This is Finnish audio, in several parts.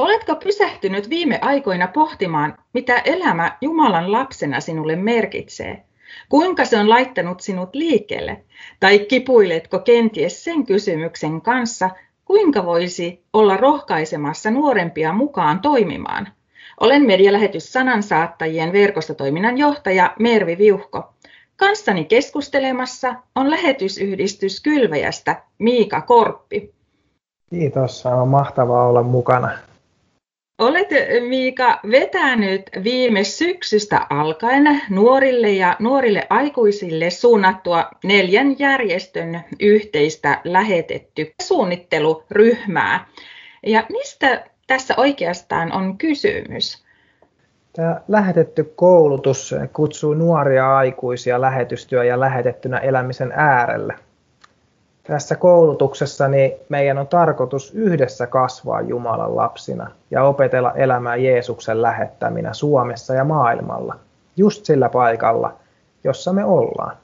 Oletko pysähtynyt viime aikoina pohtimaan, mitä elämä Jumalan lapsena sinulle merkitsee? Kuinka se on laittanut sinut liikkeelle? Tai kipuiletko kenties sen kysymyksen kanssa, kuinka voisi olla rohkaisemassa nuorempia mukaan toimimaan? Olen medialähetys sanansaattajien verkostotoiminnan johtaja Mervi Viuhko. Kanssani keskustelemassa on lähetysyhdistys Kylväjästä Miika Korppi. Kiitos, on mahtavaa olla mukana. Olet Miika vetänyt viime syksystä alkaen nuorille ja nuorille aikuisille suunnattua neljän järjestön yhteistä lähetetty suunnitteluryhmää. Ja mistä tässä oikeastaan on kysymys? Tämä lähetetty koulutus kutsuu nuoria aikuisia lähetystyö ja lähetettynä elämisen äärelle – tässä koulutuksessa niin meidän on tarkoitus yhdessä kasvaa Jumalan lapsina ja opetella elämään Jeesuksen lähettäminä Suomessa ja maailmalla, just sillä paikalla, jossa me ollaan.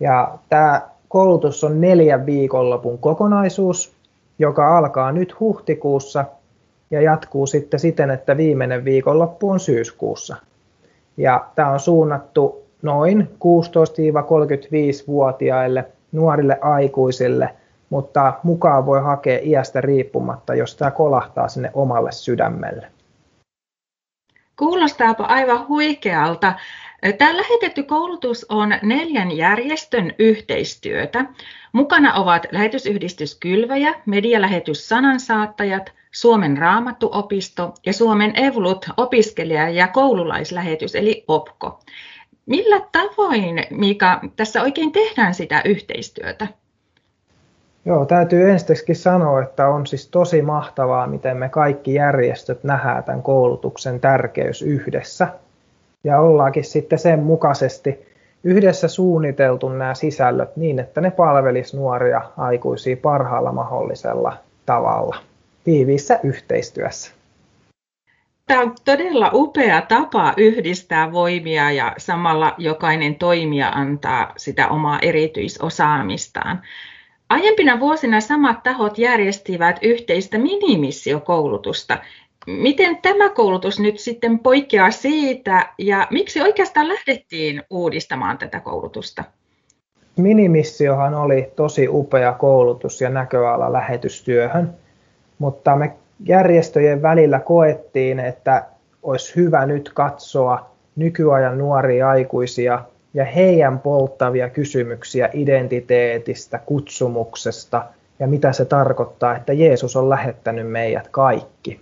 Ja tämä koulutus on neljän viikonlopun kokonaisuus, joka alkaa nyt huhtikuussa ja jatkuu sitten siten, että viimeinen viikonloppu on syyskuussa. Ja tämä on suunnattu noin 16-35-vuotiaille nuorille aikuisille, mutta mukaan voi hakea iästä riippumatta, jos tämä kolahtaa sinne omalle sydämelle. Kuulostaapa aivan huikealta. Tämä lähetetty koulutus on neljän järjestön yhteistyötä. Mukana ovat lähetysyhdistys Kylväjä, medialähetys Sanansaattajat, Suomen raamattuopisto ja Suomen Evlut opiskelija- ja koululaislähetys eli OPKO. Millä tavoin, Mika, tässä oikein tehdään sitä yhteistyötä? Joo, täytyy ensiksikin sanoa, että on siis tosi mahtavaa, miten me kaikki järjestöt nähdään tämän koulutuksen tärkeys yhdessä. Ja ollaankin sitten sen mukaisesti yhdessä suunniteltu nämä sisällöt niin, että ne palvelis nuoria aikuisia parhaalla mahdollisella tavalla tiiviissä yhteistyössä. Tämä on todella upea tapa yhdistää voimia ja samalla jokainen toimija antaa sitä omaa erityisosaamistaan. Aiempina vuosina samat tahot järjestivät yhteistä minimissiokoulutusta. Miten tämä koulutus nyt sitten poikkeaa siitä ja miksi oikeastaan lähdettiin uudistamaan tätä koulutusta? Minimissiohan oli tosi upea koulutus ja näköala lähetystyöhön, mutta me järjestöjen välillä koettiin, että olisi hyvä nyt katsoa nykyajan nuoria aikuisia ja heidän polttavia kysymyksiä identiteetistä, kutsumuksesta ja mitä se tarkoittaa, että Jeesus on lähettänyt meidät kaikki.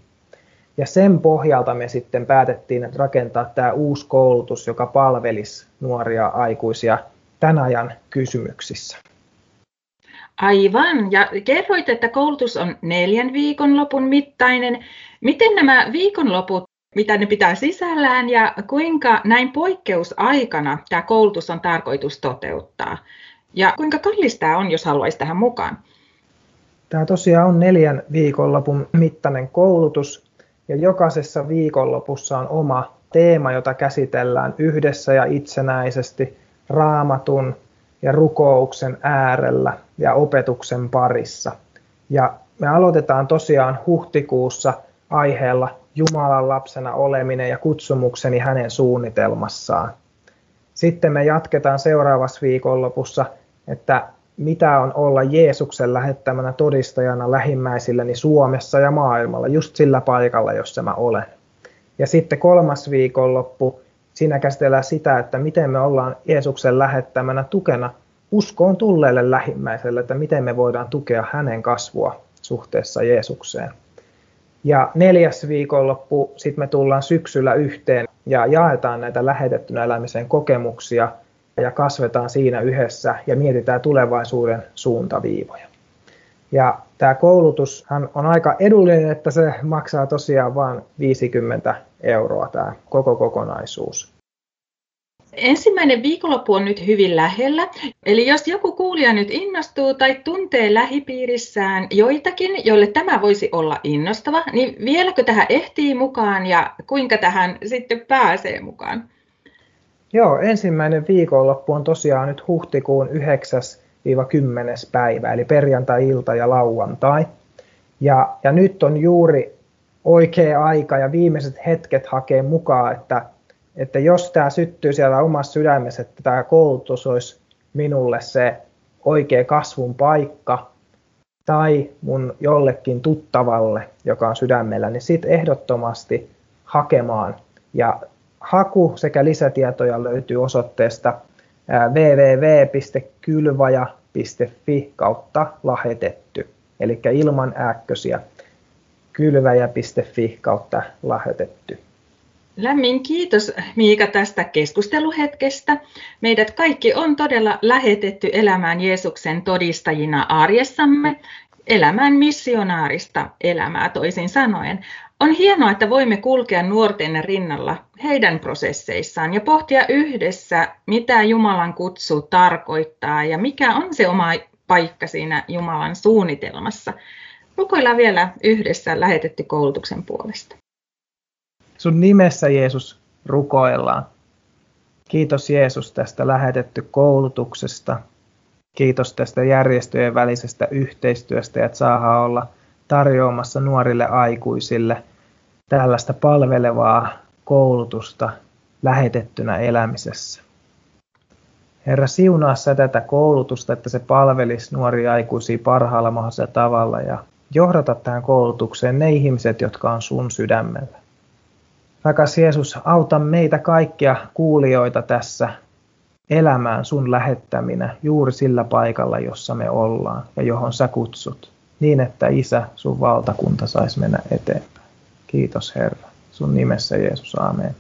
Ja sen pohjalta me sitten päätettiin rakentaa tämä uusi koulutus, joka palvelisi nuoria aikuisia tämän ajan kysymyksissä. Aivan. Ja kerroit, että koulutus on neljän viikonlopun mittainen. Miten nämä viikonloput, mitä ne pitää sisällään ja kuinka näin poikkeusaikana tämä koulutus on tarkoitus toteuttaa? Ja kuinka kallis tämä on, jos haluaisi tähän mukaan? Tämä tosiaan on neljän viikonlopun mittainen koulutus ja jokaisessa viikonlopussa on oma teema, jota käsitellään yhdessä ja itsenäisesti raamatun, ja rukouksen äärellä ja opetuksen parissa. Ja me aloitetaan tosiaan huhtikuussa aiheella Jumalan lapsena oleminen ja kutsumukseni hänen suunnitelmassaan. Sitten me jatketaan seuraavassa viikonlopussa, että mitä on olla Jeesuksen lähettämänä todistajana lähimmäisilleni Suomessa ja maailmalla, just sillä paikalla, jossa mä olen. Ja sitten kolmas viikonloppu Siinä käsitellään sitä, että miten me ollaan Jeesuksen lähettämänä tukena uskoon tulleelle lähimmäiselle, että miten me voidaan tukea hänen kasvua suhteessa Jeesukseen. Ja neljäs viikonloppu, sitten me tullaan syksyllä yhteen ja jaetaan näitä lähetettynä elämisen kokemuksia ja kasvetaan siinä yhdessä ja mietitään tulevaisuuden suuntaviivoja. Ja tämä koulutus on aika edullinen, että se maksaa tosiaan vain 50 euroa tämä koko kokonaisuus. Ensimmäinen viikonloppu on nyt hyvin lähellä. Eli jos joku kuulija nyt innostuu tai tuntee lähipiirissään joitakin, joille tämä voisi olla innostava, niin vieläkö tähän ehtii mukaan ja kuinka tähän sitten pääsee mukaan? Joo, ensimmäinen viikonloppu on tosiaan nyt huhtikuun 9 10. päivä, eli perjantai-ilta ja lauantai. Ja, ja nyt on juuri oikea aika ja viimeiset hetket hakee mukaan, että, että jos tämä syttyy siellä omassa sydämessä, että tämä koulutus olisi minulle se oikea kasvun paikka tai mun jollekin tuttavalle, joka on sydämellä, niin sitten ehdottomasti hakemaan. Ja haku sekä lisätietoja löytyy osoitteesta www.kylvaja.fi kautta lähetetty, eli ilman ääkkösiä kylväjä.fi kautta lähetetty. Lämmin kiitos Miika tästä keskusteluhetkestä. Meidät kaikki on todella lähetetty elämään Jeesuksen todistajina arjessamme, elämään missionaarista elämää toisin sanoen. On hienoa, että voimme kulkea nuorten rinnalla heidän prosesseissaan ja pohtia yhdessä, mitä Jumalan kutsu tarkoittaa ja mikä on se oma paikka siinä Jumalan suunnitelmassa. Rukoillaan vielä yhdessä lähetetty koulutuksen puolesta. Sun nimessä Jeesus rukoillaan. Kiitos Jeesus tästä lähetetty koulutuksesta. Kiitos tästä järjestöjen välisestä yhteistyöstä, että saadaan olla tarjoamassa nuorille aikuisille tällaista palvelevaa koulutusta lähetettynä elämisessä. Herra, siunaa sä tätä koulutusta, että se palvelisi nuoria aikuisia parhaalla mahdollisella tavalla ja johdata tähän koulutukseen ne ihmiset, jotka on sun sydämellä. Rakas Jeesus, auta meitä kaikkia kuulijoita tässä elämään sun lähettäminä juuri sillä paikalla, jossa me ollaan ja johon sä kutsut, niin että Isä, sun valtakunta saisi mennä eteenpäin. Kiitos Herra. Sun nimessä Jeesus, amen.